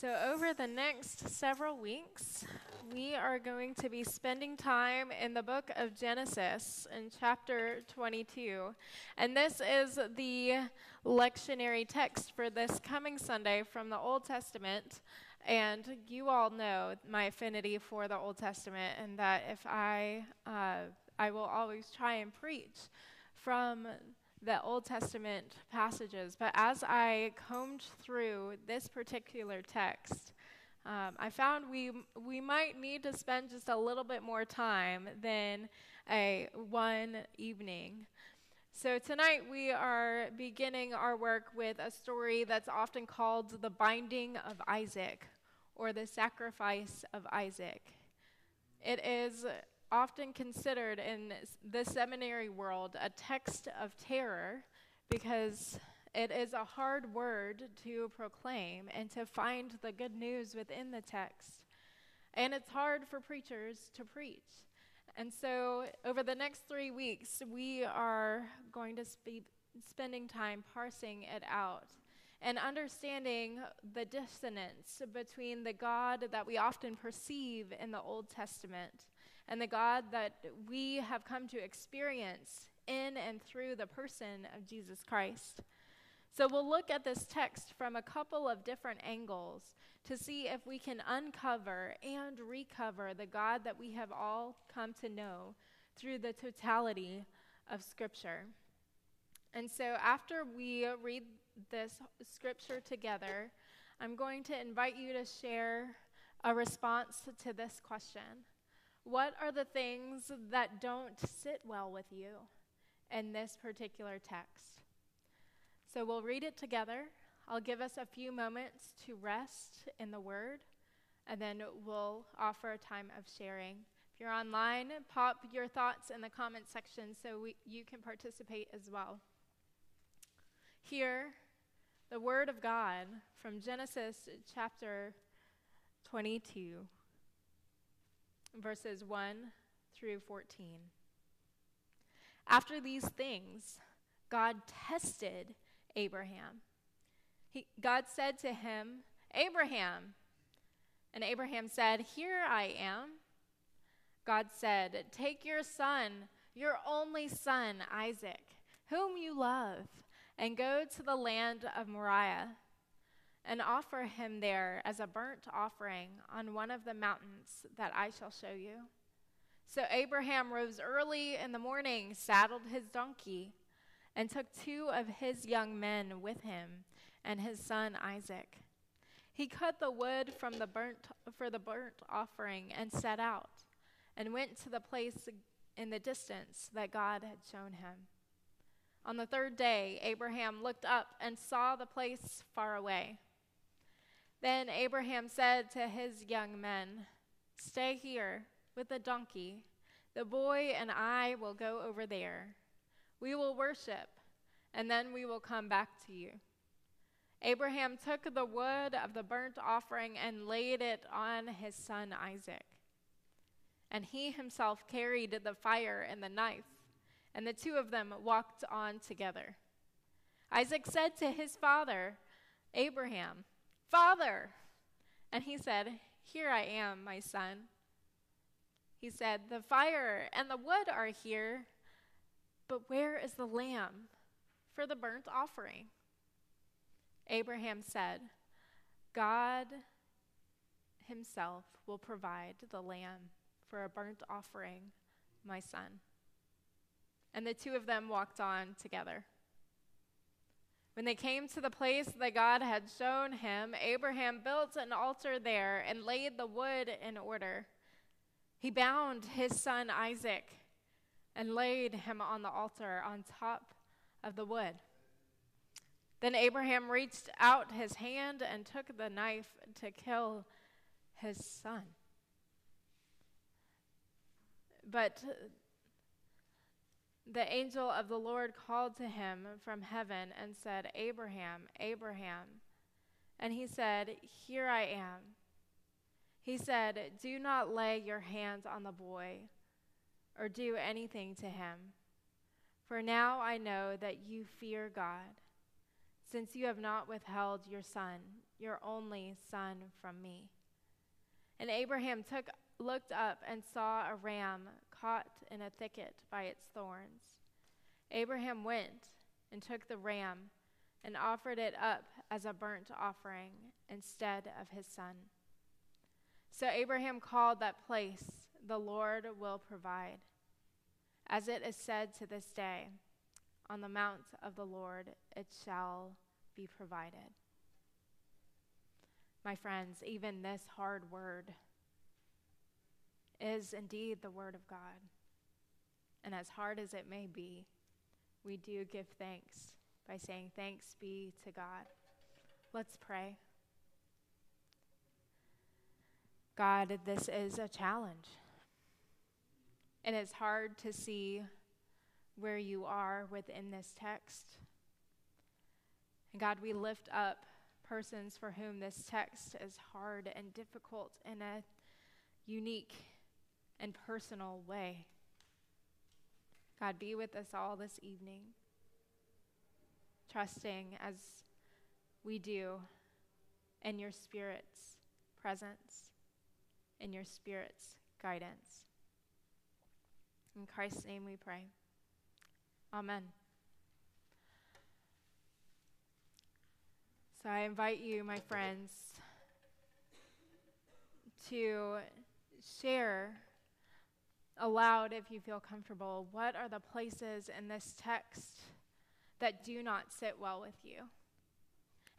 So, over the next several weeks, we are going to be spending time in the book of Genesis in chapter 22. And this is the lectionary text for this coming Sunday from the Old Testament. And you all know my affinity for the Old Testament, and that if I, uh, I will always try and preach from the Old Testament passages, but as I combed through this particular text, um, I found we we might need to spend just a little bit more time than a one evening. So tonight we are beginning our work with a story that's often called the binding of Isaac or the sacrifice of Isaac. It is often considered in the seminary world a text of terror because it is a hard word to proclaim and to find the good news within the text. And it's hard for preachers to preach. And so, over the next three weeks, we are going to be spending time parsing it out and understanding the dissonance between the God that we often perceive in the Old Testament and the God that we have come to experience in and through the person of Jesus Christ. So we'll look at this text from a couple of different angles to see if we can uncover and recover the God that we have all come to know through the totality of Scripture. And so after we read this scripture together, I'm going to invite you to share a response to this question What are the things that don't sit well with you in this particular text? So we'll read it together. I'll give us a few moments to rest in the word, and then we'll offer a time of sharing. If you're online, pop your thoughts in the comment section so we, you can participate as well. Here, the Word of God from Genesis chapter 22, verses 1 through 14. After these things, God tested Abraham. He, God said to him, Abraham. And Abraham said, Here I am. God said, Take your son, your only son, Isaac, whom you love and go to the land of Moriah and offer him there as a burnt offering on one of the mountains that I shall show you. So Abraham rose early in the morning, saddled his donkey, and took two of his young men with him and his son Isaac. He cut the wood from the burnt for the burnt offering and set out and went to the place in the distance that God had shown him. On the third day, Abraham looked up and saw the place far away. Then Abraham said to his young men, Stay here with the donkey. The boy and I will go over there. We will worship, and then we will come back to you. Abraham took the wood of the burnt offering and laid it on his son Isaac. And he himself carried the fire and the knife and the two of them walked on together. Isaac said to his father, Abraham, Father! And he said, Here I am, my son. He said, The fire and the wood are here, but where is the lamb for the burnt offering? Abraham said, God himself will provide the lamb for a burnt offering, my son. And the two of them walked on together. When they came to the place that God had shown him, Abraham built an altar there and laid the wood in order. He bound his son Isaac and laid him on the altar on top of the wood. Then Abraham reached out his hand and took the knife to kill his son. But the angel of the Lord called to him from heaven and said, Abraham, Abraham. And he said, Here I am. He said, Do not lay your hands on the boy or do anything to him. For now I know that you fear God, since you have not withheld your son, your only son from me. And Abraham took, looked up and saw a ram caught in a thicket by its thorns. Abraham went and took the ram and offered it up as a burnt offering instead of his son. So Abraham called that place, The Lord will provide. As it is said to this day, On the mount of the Lord it shall be provided. My friends, even this hard word is indeed the word of God. And as hard as it may be, we do give thanks by saying, Thanks be to God. Let's pray. God, this is a challenge. And it's hard to see where you are within this text. And God, we lift up persons for whom this text is hard and difficult in a unique and personal way. God, be with us all this evening, trusting as we do in your Spirit's presence, in your Spirit's guidance. In Christ's name we pray. Amen. So I invite you, my friends, to share aloud if you feel comfortable what are the places in this text that do not sit well with you.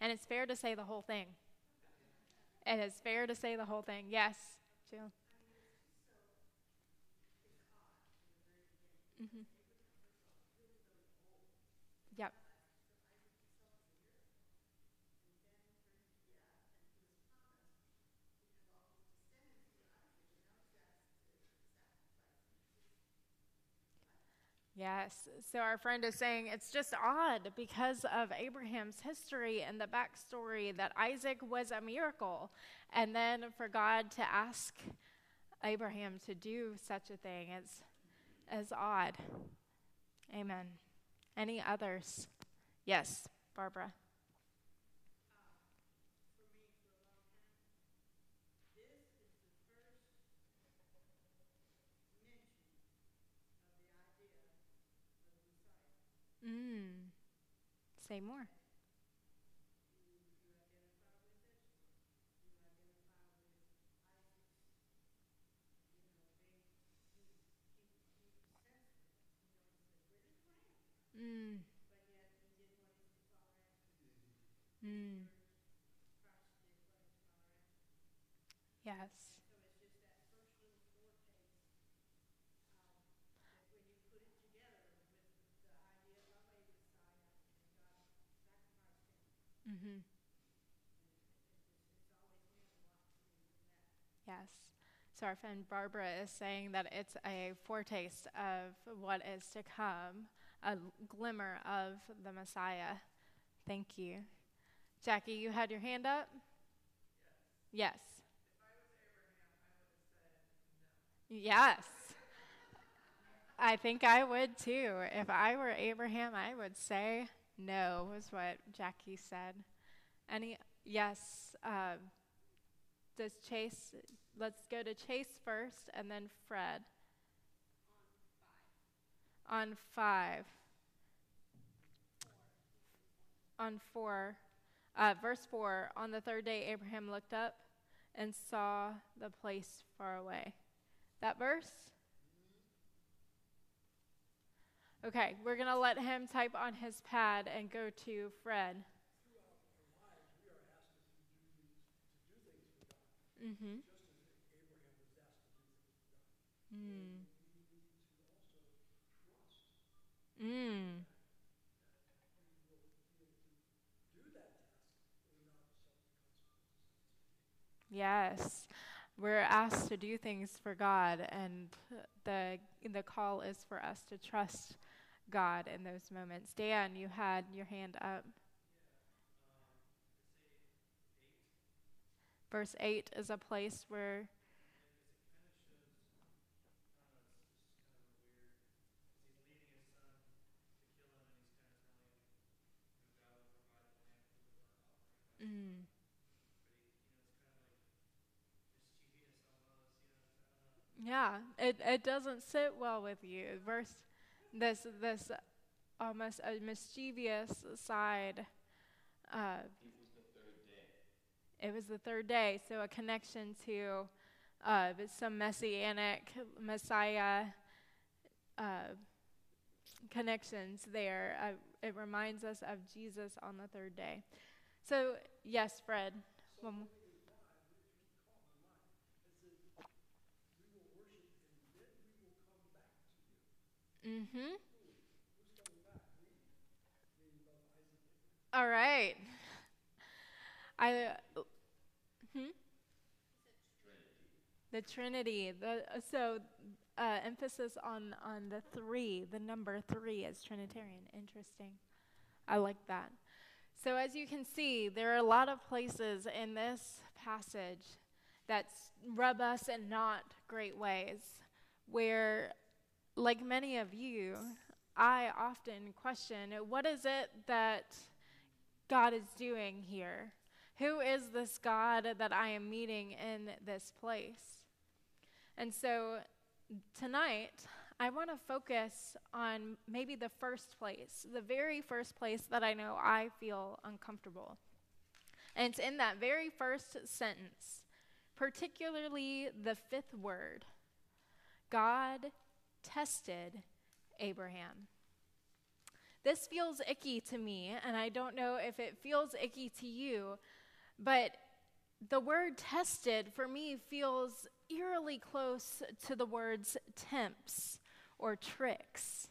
And it's fair to say the whole thing. It is fair to say the whole thing. Yes, Jill. Mm-hmm. Yes. So our friend is saying it's just odd because of Abraham's history and the backstory that Isaac was a miracle. And then for God to ask Abraham to do such a thing is, is odd. Amen. Any others? Yes, Barbara. Mm. Say more. Mm. Mm. Yes. Mm-hmm. Yes. So our friend Barbara is saying that it's a foretaste of what is to come, a glimmer of the Messiah. Thank you. Jackie, you had your hand up? Yes. Yes. I think I would too. If I were Abraham, I would say no, was what Jackie said. Any, yes, uh, does Chase, let's go to Chase first and then Fred. On five. On four. Uh, verse four. On the third day, Abraham looked up and saw the place far away. That verse? Okay, we're going to let him type on his pad and go to Fred. Mm-hmm. Mm. Mm. Yes. We're asked to do things for God, and the, the call is for us to trust God in those moments. Dan, you had your hand up. Verse 8 is a place where. Mm. Yeah, it, it doesn't sit well with you. Verse this this almost a mischievous side. Uh, it was the third day, so a connection to uh, some messianic Messiah uh, connections there. Uh, it reminds us of Jesus on the third day. So, yes, Fred. Mm-hmm. All right. I. Uh, hmm. The Trinity. The uh, so uh, emphasis on on the three. The number three is Trinitarian. Interesting. I like that. So as you can see, there are a lot of places in this passage that rub us in not great ways, where like many of you, I often question what is it that God is doing here? Who is this God that I am meeting in this place? And so tonight, I want to focus on maybe the first place, the very first place that I know I feel uncomfortable. And it's in that very first sentence, particularly the fifth word God tested Abraham. This feels icky to me, and I don't know if it feels icky to you, but the word tested for me feels eerily close to the words tempts or tricks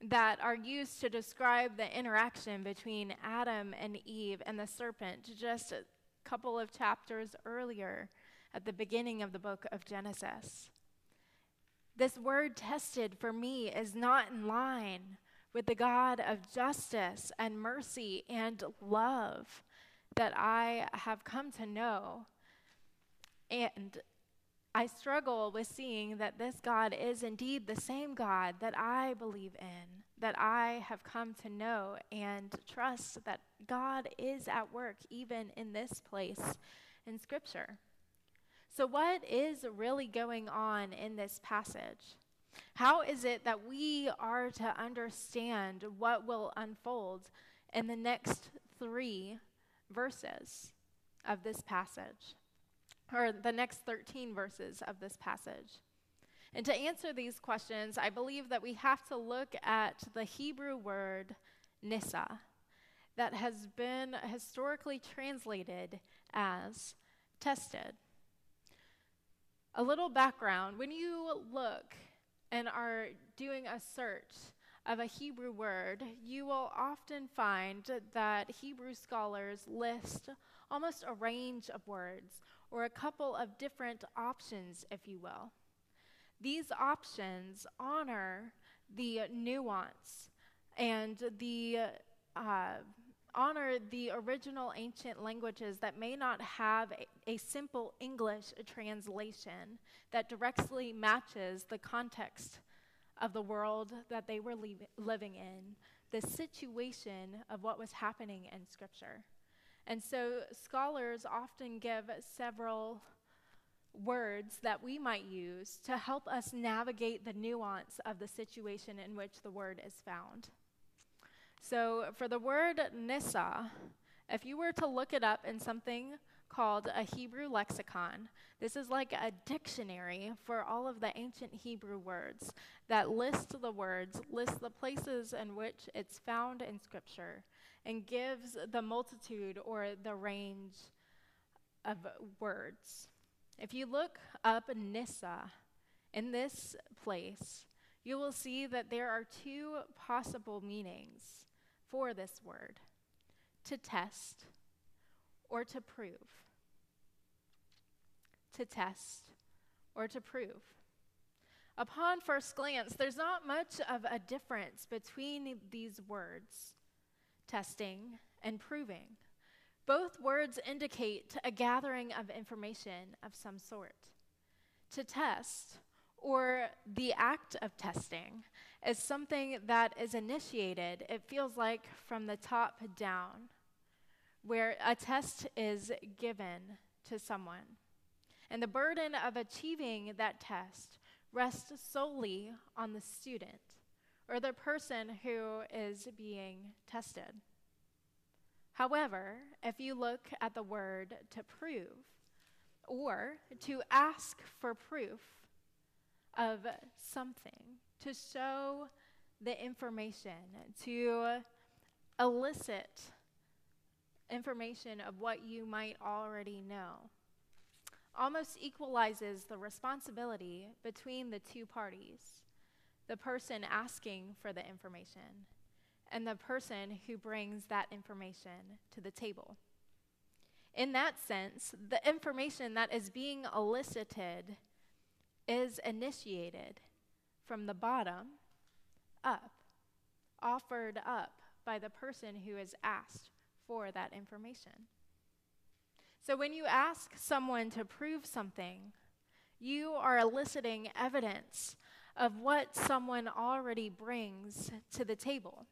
that are used to describe the interaction between Adam and Eve and the serpent just a couple of chapters earlier at the beginning of the book of Genesis. This word tested for me is not in line with the God of justice and mercy and love that I have come to know. And I struggle with seeing that this God is indeed the same God that I believe in, that I have come to know and trust that God is at work even in this place in Scripture. So, what is really going on in this passage? How is it that we are to understand what will unfold in the next three verses of this passage, or the next 13 verses of this passage? And to answer these questions, I believe that we have to look at the Hebrew word nissa, that has been historically translated as tested. A little background when you look and are doing a search of a Hebrew word, you will often find that Hebrew scholars list almost a range of words or a couple of different options, if you will. These options honor the nuance and the uh, honor the original ancient languages that may not have a, a simple English translation that directly matches the context of the world that they were living in, the situation of what was happening in Scripture. And so scholars often give several words that we might use to help us navigate the nuance of the situation in which the word is found. So, for the word nissa, if you were to look it up in something called a Hebrew lexicon, this is like a dictionary for all of the ancient Hebrew words that list the words, list the places in which it's found in Scripture, and gives the multitude or the range of words. If you look up Nissa in this place, you will see that there are two possible meanings for this word to test or to prove. To test or to prove. Upon first glance, there's not much of a difference between these words, testing and proving. Both words indicate a gathering of information of some sort. To test, or the act of testing, is something that is initiated, it feels like from the top down, where a test is given to someone. And the burden of achieving that test rests solely on the student or the person who is being tested. However, if you look at the word to prove or to ask for proof of something, to show the information, to elicit information of what you might already know, almost equalizes the responsibility between the two parties the person asking for the information and the person who brings that information to the table. In that sense, the information that is being elicited is initiated from the bottom up, offered up by the person who is asked for that information. So when you ask someone to prove something, you are eliciting evidence of what someone already brings to the table,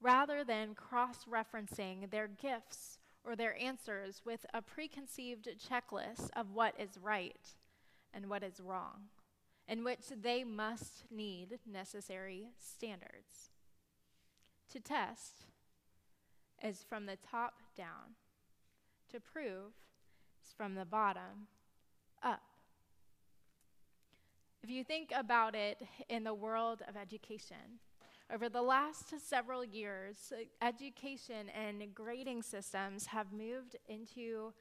rather than cross referencing their gifts or their answers with a preconceived checklist of what is right and what is wrong, in which they must need necessary standards. To test is from the top down, to prove is from the bottom up. If you think about it in the world of education, over the last several years, education and grading systems have moved into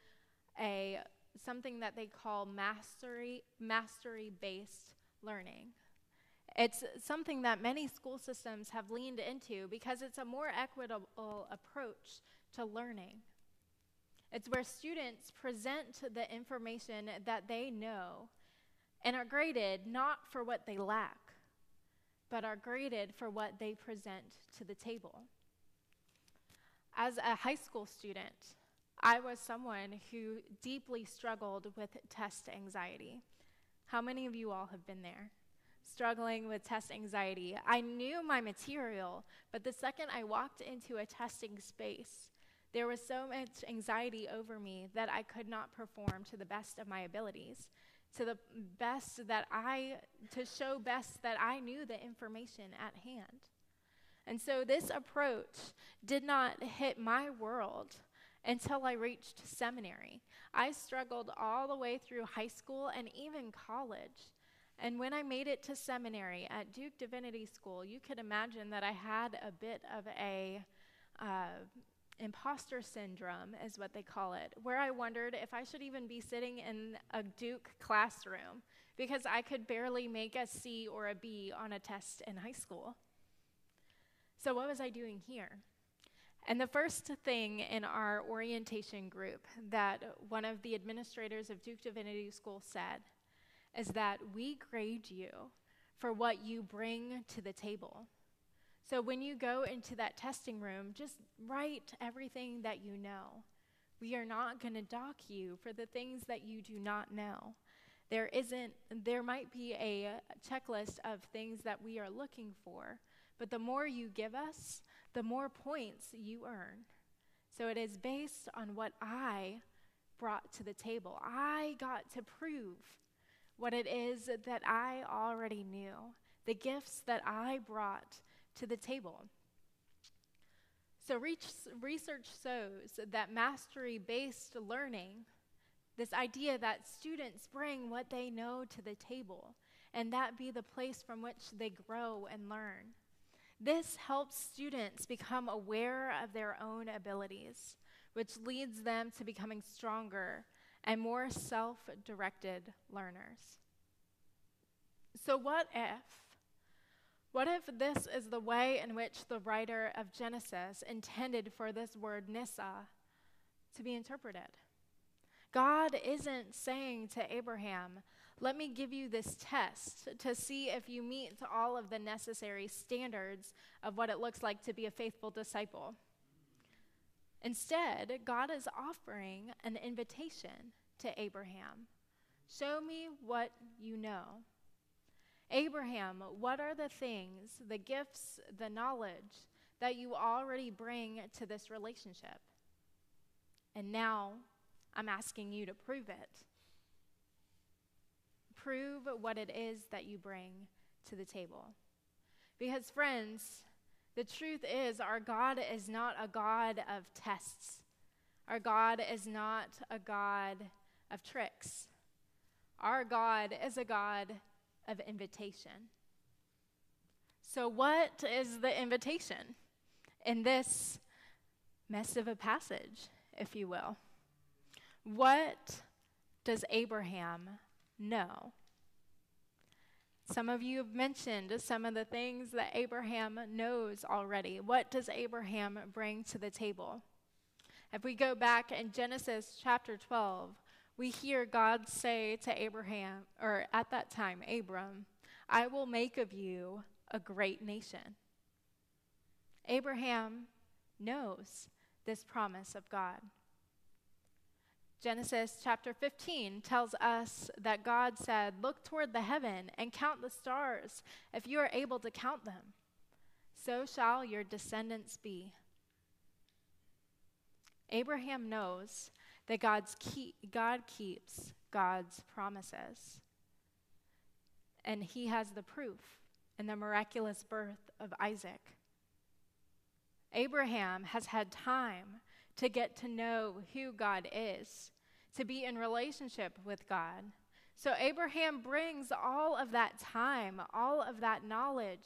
a something that they call mastery mastery based learning. It's something that many school systems have leaned into because it's a more equitable approach to learning. It's where students present the information that they know and are graded not for what they lack, but are graded for what they present to the table. As a high school student, I was someone who deeply struggled with test anxiety. How many of you all have been there? Struggling with test anxiety. I knew my material, but the second I walked into a testing space, there was so much anxiety over me that I could not perform to the best of my abilities to the best that I, to show best that I knew the information at hand. And so this approach did not hit my world until I reached seminary. I struggled all the way through high school and even college. And when I made it to seminary at Duke Divinity School, you could imagine that I had a bit of a uh, imposter syndrome is what they call it, where I wondered if I should even be sitting in a Duke classroom because I could barely make a C or a B on a test in high school. So, what was I doing here? And the first thing in our orientation group that one of the administrators of Duke Divinity School said is that we grade you for what you bring to the table. So when you go into that testing room, just write everything that you know. We are not going to dock you for the things that you do not know. There isn't there might be a checklist of things that we are looking for, but the more you give us, the more points you earn. So it is based on what I brought to the table. I got to prove what it is that I already knew, the gifts that I brought to the table. So, research shows that mastery based learning, this idea that students bring what they know to the table, and that be the place from which they grow and learn. This helps students become aware of their own abilities, which leads them to becoming stronger and more self directed learners. So, what if what if this is the way in which the writer of Genesis intended for this word nissa to be interpreted? God isn't saying to Abraham, let me give you this test to see if you meet all of the necessary standards of what it looks like to be a faithful disciple. Instead, God is offering an invitation to Abraham Show me what you know. Abraham, what are the things, the gifts, the knowledge that you already bring to this relationship? And now I'm asking you to prove it. Prove what it is that you bring to the table. Because, friends, the truth is, our God is not a God of tests. Our God is not a God of tricks. Our God is a God of invitation. So, what is the invitation in this mess of a passage, if you will? What does Abraham know? Some of you have mentioned some of the things that Abraham knows already. What does Abraham bring to the table? If we go back in Genesis chapter 12, we hear God say to Abraham, or at that time, Abram, I will make of you a great nation. Abraham knows this promise of God. Genesis chapter 15 tells us that God said, Look toward the heaven and count the stars, if you are able to count them. So shall your descendants be. Abraham knows that God's keep, God keeps God's promises. And he has the proof in the miraculous birth of Isaac. Abraham has had time to get to know who God is, to be in relationship with God. So Abraham brings all of that time, all of that knowledge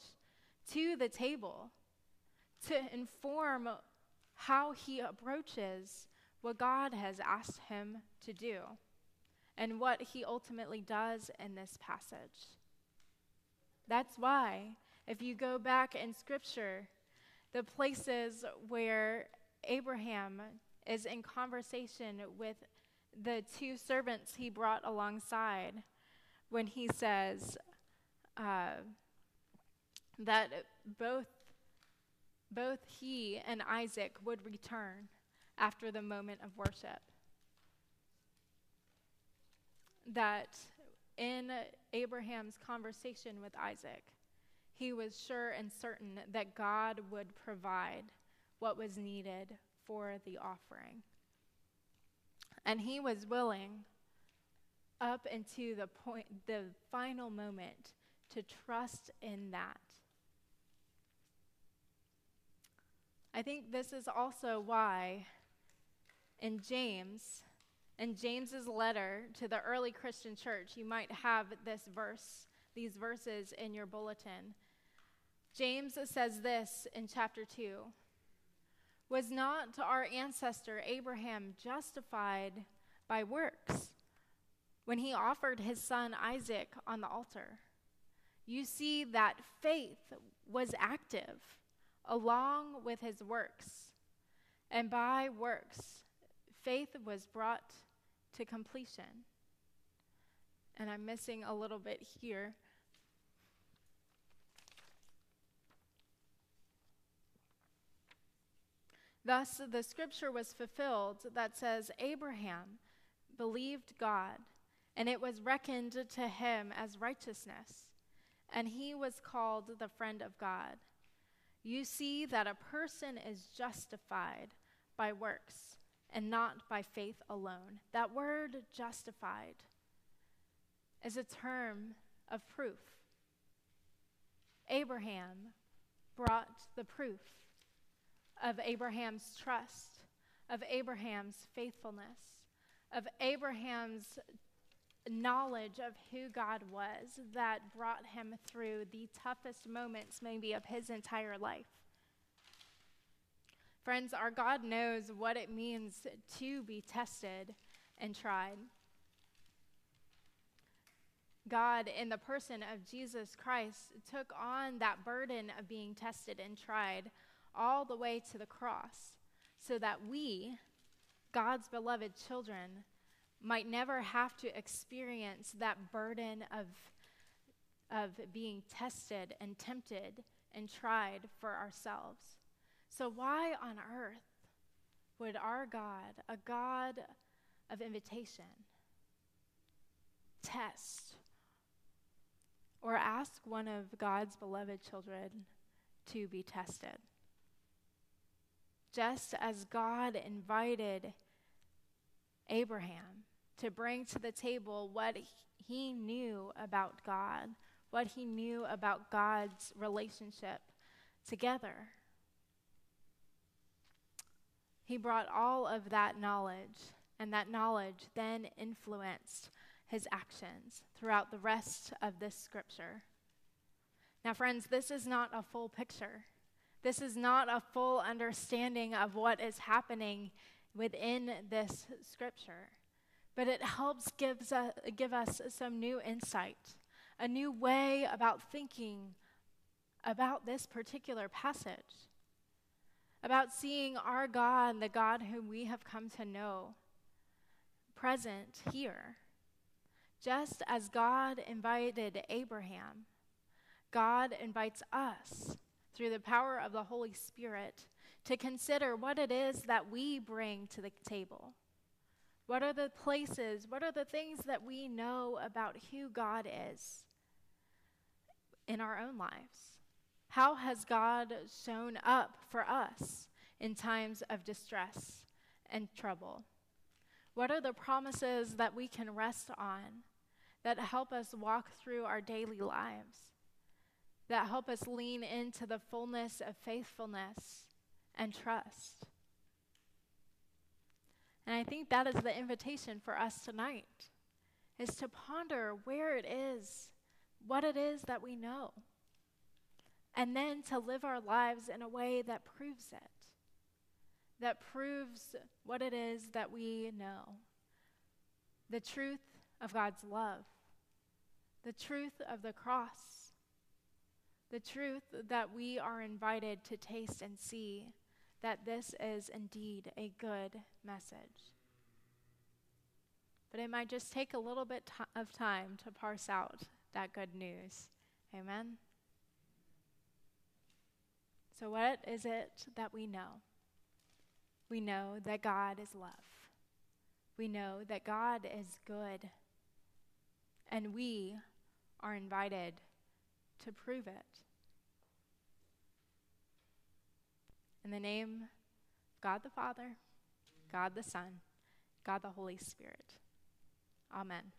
to the table to inform how he approaches what God has asked him to do and what he ultimately does in this passage. That's why, if you go back in Scripture, the places where Abraham is in conversation with the two servants he brought alongside when he says uh, that both, both he and Isaac would return after the moment of worship. That in Abraham's conversation with Isaac, he was sure and certain that God would provide what was needed for the offering. And he was willing up into the point the final moment to trust in that. I think this is also why in James, in James's letter to the early Christian church, you might have this verse, these verses in your bulletin. James says this in chapter 2 Was not our ancestor Abraham justified by works when he offered his son Isaac on the altar? You see that faith was active along with his works, and by works, faith was brought to completion. And I'm missing a little bit here. Thus, the scripture was fulfilled that says, Abraham believed God, and it was reckoned to him as righteousness, and he was called the friend of God. You see that a person is justified by works and not by faith alone. That word justified is a term of proof. Abraham brought the proof of Abraham's trust, of Abraham's faithfulness, of Abraham's knowledge of who God was that brought him through the toughest moments, maybe, of his entire life. Friends, our God knows what it means to be tested and tried. God, in the person of Jesus Christ, took on that burden of being tested and tried all the way to the cross so that we, God's beloved children, might never have to experience that burden of, of being tested and tempted and tried for ourselves. So, why on earth would our God, a God of invitation, test or ask one of God's beloved children to be tested? Just as God invited Abraham to bring to the table what he knew about God, what he knew about God's relationship together. He brought all of that knowledge, and that knowledge then influenced his actions throughout the rest of this scripture. Now, friends, this is not a full picture. This is not a full understanding of what is happening within this scripture, but it helps gives us, give us some new insight, a new way about thinking about this particular passage, about seeing our God, the God whom we have come to know, present here. Just as God invited Abraham, God invites us through the power of the Holy Spirit to consider what it is that we bring to the table. What are the places, what are the things that we know about who God is in our own lives? How has God shown up for us in times of distress and trouble? What are the promises that we can rest on that help us walk through our daily lives? That help us lean into the fullness of faithfulness and trust. And I think that is the invitation for us tonight is to ponder where it is, what it is that we know, and then to live our lives in a way that proves it, that proves what it is that we know the truth of God's love, the truth of the cross, the truth that we are invited to taste and see that this is indeed a good message. But it might just take a little bit t- of time to parse out that good news. Amen? So, what is it that we know? We know that God is love. We know that God is good. And we are invited to prove it. In the name of God the Father, God the Son, God the Holy Spirit. Amen.